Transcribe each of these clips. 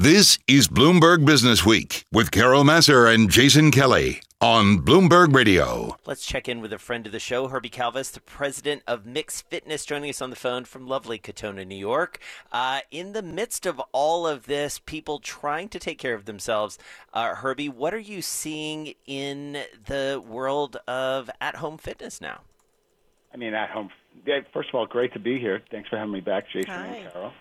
This is Bloomberg Business Week with Carol Massar and Jason Kelly on Bloomberg Radio. Let's check in with a friend of the show, Herbie Calves, the president of MYX Fitness, joining us on the phone from lovely Katonah, New York. Uh, in the midst of all of this, people trying to take care of themselves, uh, Herbie, what are you seeing in the world of at home fitness now? I mean, at home. First of all, great to be here. Thanks for having me back, Jason Hi. and Carol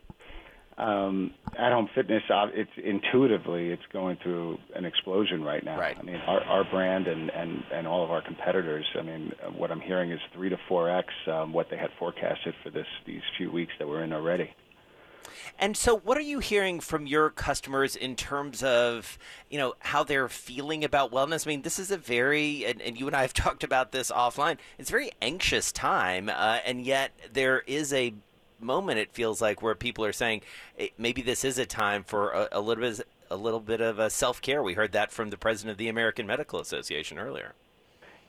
um, at-home fitness, uh, it's intuitively it's going through an explosion right now. Right. I mean, our, our brand and, and, and all of our competitors. I mean, what I'm hearing is three to four x um, what they had forecasted for this these few weeks that we're in already. And so, what are you hearing from your customers in terms of, you know, how they're feeling about wellness? I mean, this is a very, and, and you and I have talked about this offline. It's a very anxious time, uh, and yet there is a moment it feels like where people are saying eh, maybe this is a time for a, a little bit a little bit of a self care. We heard that from the president of the American Medical Association earlier.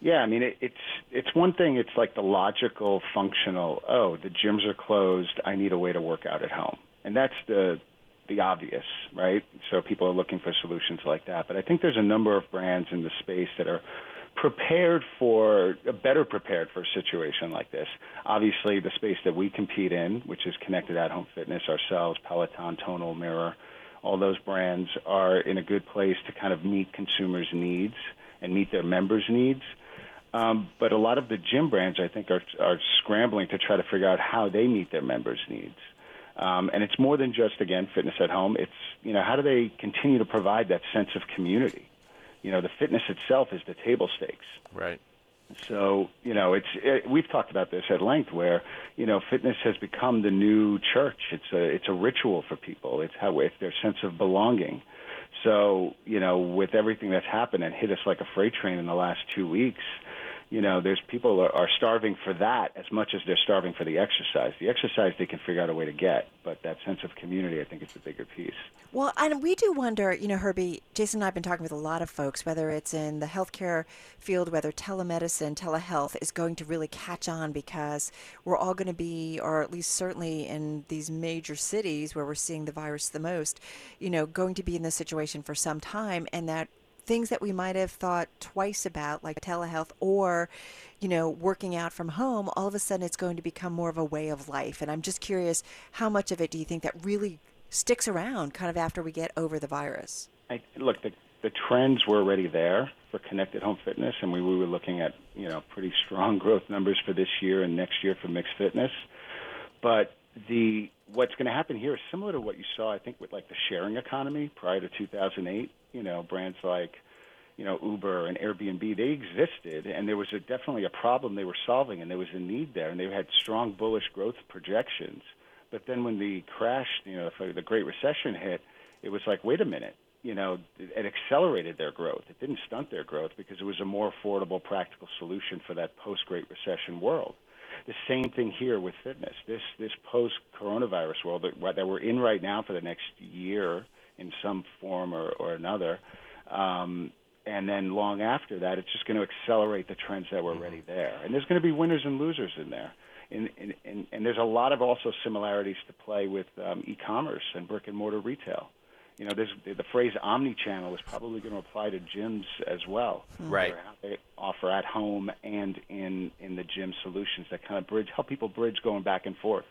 Yeah, I mean it, it's it's one thing. It's like the logical, functional. Oh, the gyms are closed. I need a way to work out at home, and that's the the obvious, right? So people are looking for solutions like that. But I think there's a number of brands in the space that are prepared for better prepared for a situation like this. Obviously, the space that we compete in, which is connected at home fitness, ourselves, Peloton, Tonal, Mirror, all those brands are in a good place to kind of meet consumers' needs and meet their members' needs. Um, but a lot of the gym brands, I think, are, are scrambling to try to figure out how they meet their members' needs. Um, and it's more than just again fitness at home. It's you know how do they continue to provide that sense of community? You know, the fitness itself is the table stakes. Right. So, you know, it's it, we've talked about this at length where, you know, fitness has become the new church. It's a it's a ritual for people. It's how it's their sense of belonging. So, you know, with everything that's happened and hit us like a freight train in the last 2 weeks, you know, there's people are, are starving for that as much as they're starving for the exercise. The exercise they can figure out a way to get, but that sense of community, I think, is the bigger piece. Well, and we do wonder, you know, Herbie, Jason and I have been talking with a lot of folks, whether it's in the healthcare field, whether telemedicine, telehealth is going to really catch on because we're all going to be, or at least certainly in these major cities where we're seeing the virus the most, you know, going to be in this situation for some time, and that things that we might have thought twice about, like telehealth or, you know, working out from home, all of a sudden it's going to become more of a way of life. And I'm just curious, how much of it do you think that really sticks around kind of after we get over the virus? I, look, the, the trends were already there for connected home fitness, and we, we were looking at, you know, pretty strong growth numbers for this year and next year for mixed fitness. But the what's going to happen here is similar to what you saw, I think, with like the sharing economy prior to 2008 you know, brands like, you know, Uber and Airbnb, they existed, and there was a, definitely a problem they were solving, and there was a need there, and they had strong bullish growth projections. But then when the crash, you know, the Great Recession hit, it was like, wait a minute, you know, it accelerated their growth. It didn't stunt their growth because it was a more affordable, practical solution for that post-Great Recession world. The same thing here with fitness. This this post-coronavirus world that, that we're in right now for the next year in some form or, or another. Um, and then long after that, it's just going to accelerate the trends that were already there. And there's going to be winners and losers in there. And, and, and, and there's a lot of also similarities to play with um, e-commerce and brick and mortar retail. You know, there's, the phrase omni-channel is probably going to apply to gyms as well. Hmm. Right. How they offer at home and in in the gym solutions that kind of bridge help people bridge going back and forth.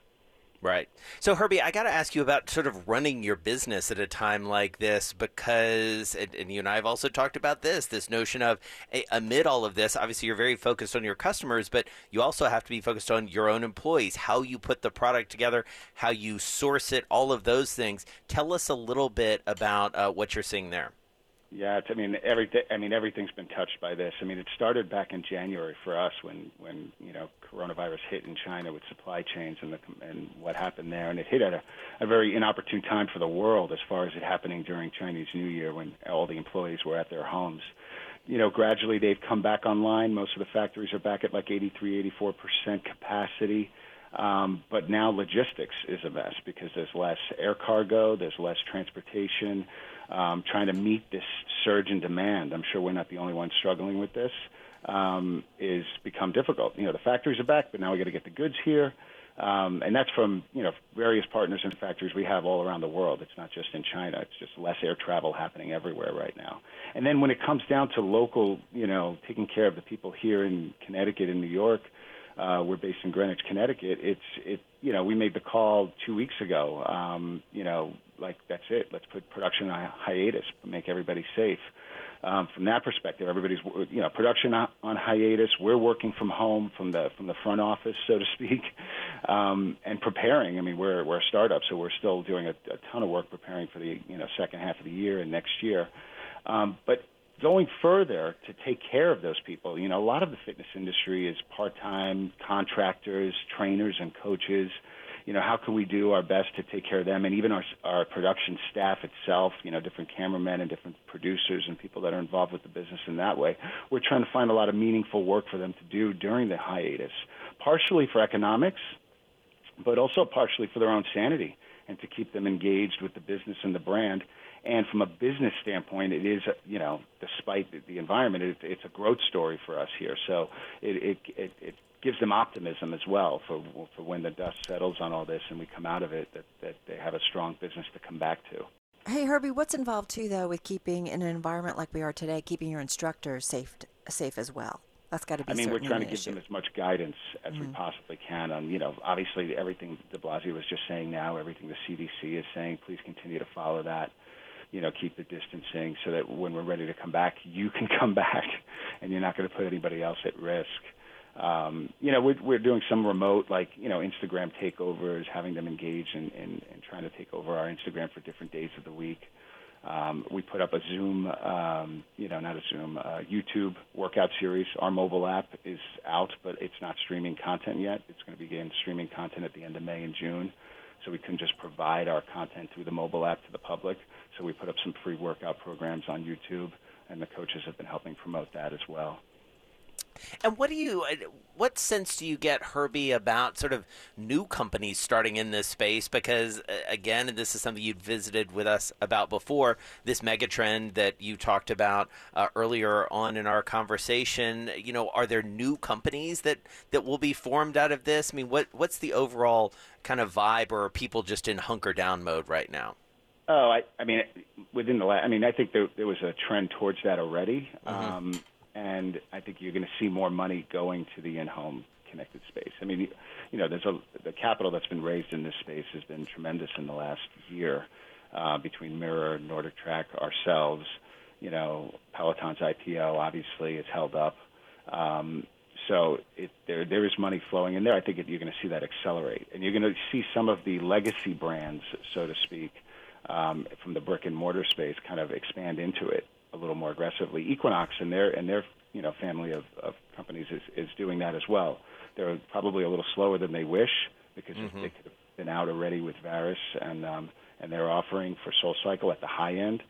Right. So, Herbie, I got to ask you about sort of running your business at a time like this because, and, and you and I have also talked about this this notion of amid all of this, obviously you're very focused on your customers, but you also have to be focused on your own employees, how you put the product together, how you source it, all of those things. Tell us a little bit about uh, what you're seeing there. Yeah, it's, I mean everything. I mean everything's been touched by this. I mean it started back in January for us when when you know coronavirus hit in China with supply chains and the and what happened there, and it hit at a, a very inopportune time for the world as far as it happening during Chinese New Year when all the employees were at their homes. You know, gradually they've come back online. Most of the factories are back at like 83, 84 percent capacity. Um, but now logistics is a mess because there's less air cargo, there's less transportation um, trying to meet this surge in demand. I'm sure we're not the only ones struggling with this. Um, is become difficult. You know, the factories are back, but now we got to get the goods here. Um, and that's from you know various partners and factories we have all around the world. It's not just in China. It's just less air travel happening everywhere right now. And then when it comes down to local, you know, taking care of the people here in Connecticut and New York, uh, we're based in Greenwich, Connecticut. It's it you know we made the call two weeks ago. Um, you know, like that's it. Let's put production on hiatus, make everybody safe um, from that perspective, everybody's you know production on hiatus. We're working from home, from the from the front office, so to speak, um, and preparing. I mean, we're we're a startup, so we're still doing a, a ton of work preparing for the you know second half of the year and next year. Um, but going further to take care of those people, you know, a lot of the fitness industry is part-time contractors, trainers, and coaches you know, how can we do our best to take care of them and even our, our production staff itself, you know, different cameramen and different producers and people that are involved with the business in that way. We're trying to find a lot of meaningful work for them to do during the hiatus, partially for economics, but also partially for their own sanity and to keep them engaged with the business and the brand. And from a business standpoint, it is, you know, despite the environment, it, it's a growth story for us here. So it, it, it, it gives them optimism as well for for when the dust settles on all this and we come out of it that that they have a strong business to come back to. Hey Herbie, what's involved too though with keeping in an environment like we are today, keeping your instructors safe safe as well? That's got to be. I mean, we're trying to give issue. them as much guidance as mm-hmm. we possibly can. On you know, obviously everything De Blasio was just saying now, everything the CDC is saying. Please continue to follow that. You know, keep the distancing so that when we're ready to come back, you can come back, and you're not going to put anybody else at risk um, you know, we're, we're doing some remote, like, you know, Instagram takeovers, having them engage in, in, in trying to take over our Instagram for different days of the week. Um, we put up a Zoom, um, you know, not a Zoom, uh, YouTube workout series. Our mobile app is out, but it's not streaming content yet. It's going to begin streaming content at the end of May and June. So we can just provide our content through the mobile app to the public. So we put up some free workout programs on YouTube, and the coaches have been helping promote that as well. And what do you, what sense do you get, Herbie, about sort of new companies starting in this space? Because uh, again, and this is something you'd visited with us about before, this megatrend that you talked about uh, earlier on in our conversation. You know, are there new companies that that will be formed out of this? I mean, what what's the overall kind of vibe, or are people just in hunker down mode right now? Oh, I, I mean, within the last, I mean, I think there, there was a trend towards that already. Mm-hmm. Um, and I think you're going to see more money going to the in-home connected space. I mean, you know, there's a the capital that's been raised in this space has been tremendous in the last year uh, between Mirror, Nordic Track, ourselves. You know, Peloton's IPO obviously is held up. Um, so it, there there is money flowing in there. I think it, you're going to see that accelerate, and you're going to see some of the legacy brands, so to speak, um, from the brick and mortar space, kind of expand into it a little more aggressively. Equinox and their and their you know family of, of companies is, is doing that as well. They're probably a little slower than they wish because mm-hmm. they could have been out already with Variis and um, and their offering for Soul Cycle at the high end.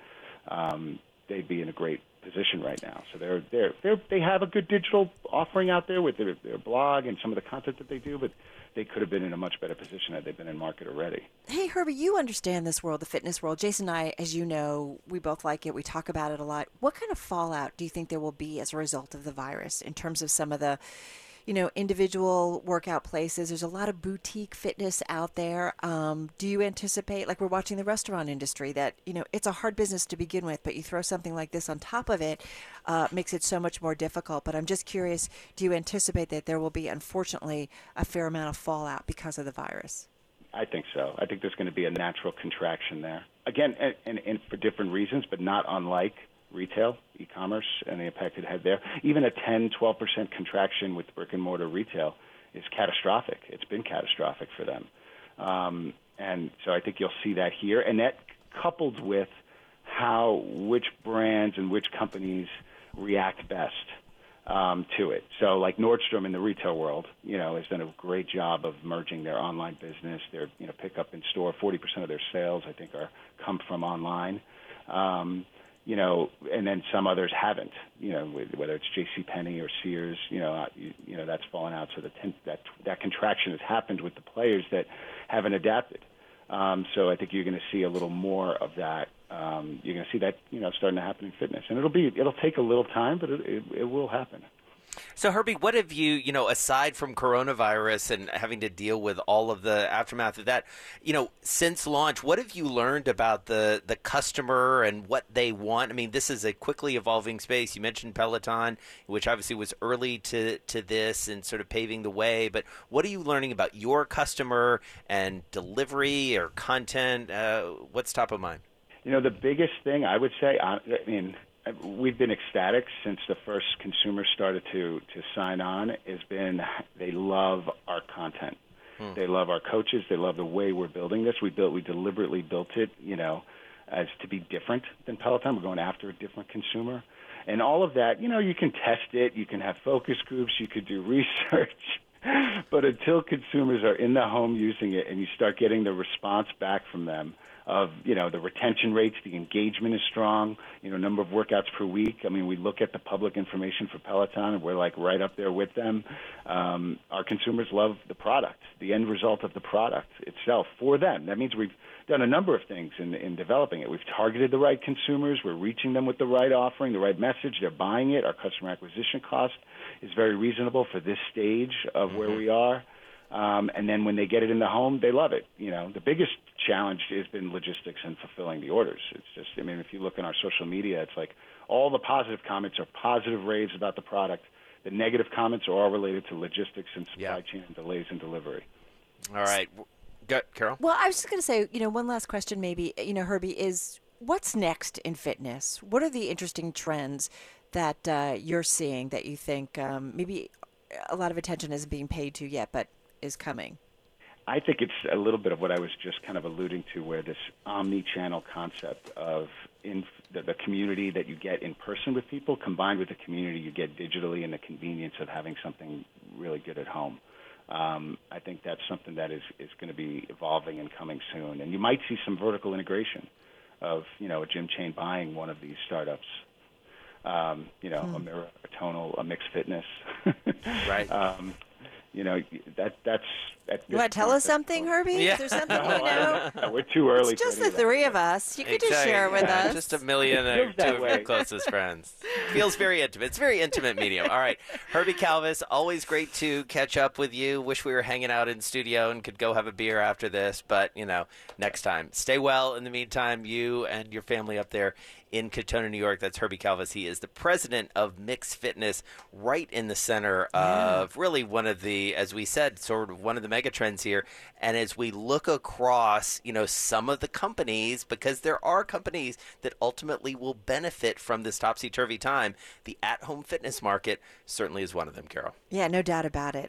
Um, they'd be in a great position right now. So they're they're, they're they have a good digital offering out there with their, their blog and some of the content that they do, but they could have been in a much better position had they been in market already. Hey, Herbie, you understand this world, the fitness world. Jason and I, as you know, we both like it. We talk about it a lot. What kind of fallout do you think there will be as a result of the virus in terms of some of the you know, individual workout places. There's a lot of boutique fitness out there. Um, do you anticipate, like we're watching the restaurant industry, that, you know, it's a hard business to begin with, but you throw something like this on top of it, uh, makes it so much more difficult. But I'm just curious, do you anticipate that there will be, unfortunately, a fair amount of fallout because of the virus? I think so. I think there's going to be a natural contraction there. Again, and, and, and for different reasons, but not unlike retail, e-commerce, and the impact it had there. Even a 10, 12% contraction with brick and mortar retail is catastrophic. It's been catastrophic for them. Um, and so I think you'll see that here. And that coupled with how which brands and which companies react best um, to it. So like Nordstrom in the retail world, you know, has done a great job of merging their online business. Their you know pickup in store, 40% of their sales I think are come from online. Um, you know, and then some others haven't, you know, whether it's J.C. Penney or Sears, you know, you, you know that's fallen out. So the ten, that that contraction has happened with the players that haven't adapted. Um, so I think you're going to see a little more of that. Um, you're going to see that, you know, starting to happen in fitness, and it'll be it'll take a little time, but it, it, it will happen. So Herbie, what have you, you know, aside from coronavirus and having to deal with all of the aftermath of that, you know, since launch, what have you learned about the the customer and what they want? I mean, this is a quickly evolving space. You mentioned Peloton, which obviously was early to to this and sort of paving the way, but what are you learning about your customer and delivery or content? Uh, what's top of mind? You know, the biggest thing I would say, I mean, we've been ecstatic since the first consumers started to to sign on. Has been they love our content. Hmm. They love our coaches. They love the way we're building this. We built we deliberately built it, you know, as to be different than Peloton. We're going after a different consumer. And all of that, you know, you can test it, you can have focus groups, you could do research. but until consumers are in the home using it and you start getting the response back from them, of you know the retention rates, the engagement is strong. You know, number of workouts per week. I mean, we look at the public information for Peloton, and we're like right up there with them. Um, our consumers love the product, the end result of the product itself for them. That means we've done a number of things in, in developing it. We've targeted the right consumers. We're reaching them with the right offering, the right message. They're buying it. Our customer acquisition cost is very reasonable for this stage of mm-hmm. where we are. Um, and then when they get it in the home, they love it. You know, the biggest challenge has been logistics and fulfilling the orders. It's just, I mean, if you look in our social media, it's like all the positive comments are positive raves about the product. The negative comments are all related to logistics and supply yeah. chain and delays in delivery. All right. Go, Carol? Well, I was just going to say, you know, one last question maybe, you know, Herbie, is what's next in fitness? What are the interesting trends that uh, you're seeing that you think um, maybe a lot of attention isn't being paid to yet, but is coming? I think it's a little bit of what I was just kind of alluding to, where this omni-channel concept of in the, the community that you get in person with people, combined with the community you get digitally, and the convenience of having something really good at home. Um, I think that's something that is is going to be evolving and coming soon. And you might see some vertical integration of you know a gym chain buying one of these startups. Um, you know, a mirror, a tonal, a mixed fitness. right. Um, you know that that's. you want to tell us something, Herbie? Yeah. Is there something no, we know? No, we're too early. It's just the three of us. You could just share with yeah, us. Just a million or two of your closest friends. Feels very intimate. It's very intimate medium. All right, Herbie Calves, always great to catch up with you. Wish we were hanging out in studio and could go have a beer after this, but you know, next time. Stay well. In the meantime, you and your family up there in Katonah, New York. That's Herbie Calves. He is the president of MYX Fitness, right in the center of really one of the, as we said, sort of one of the mega trends here. And as we look across, you know, some of the companies, because there are companies that ultimately will benefit from this topsy turvy time, the at home fitness market certainly is one of them, Carol. Yeah, no doubt about it.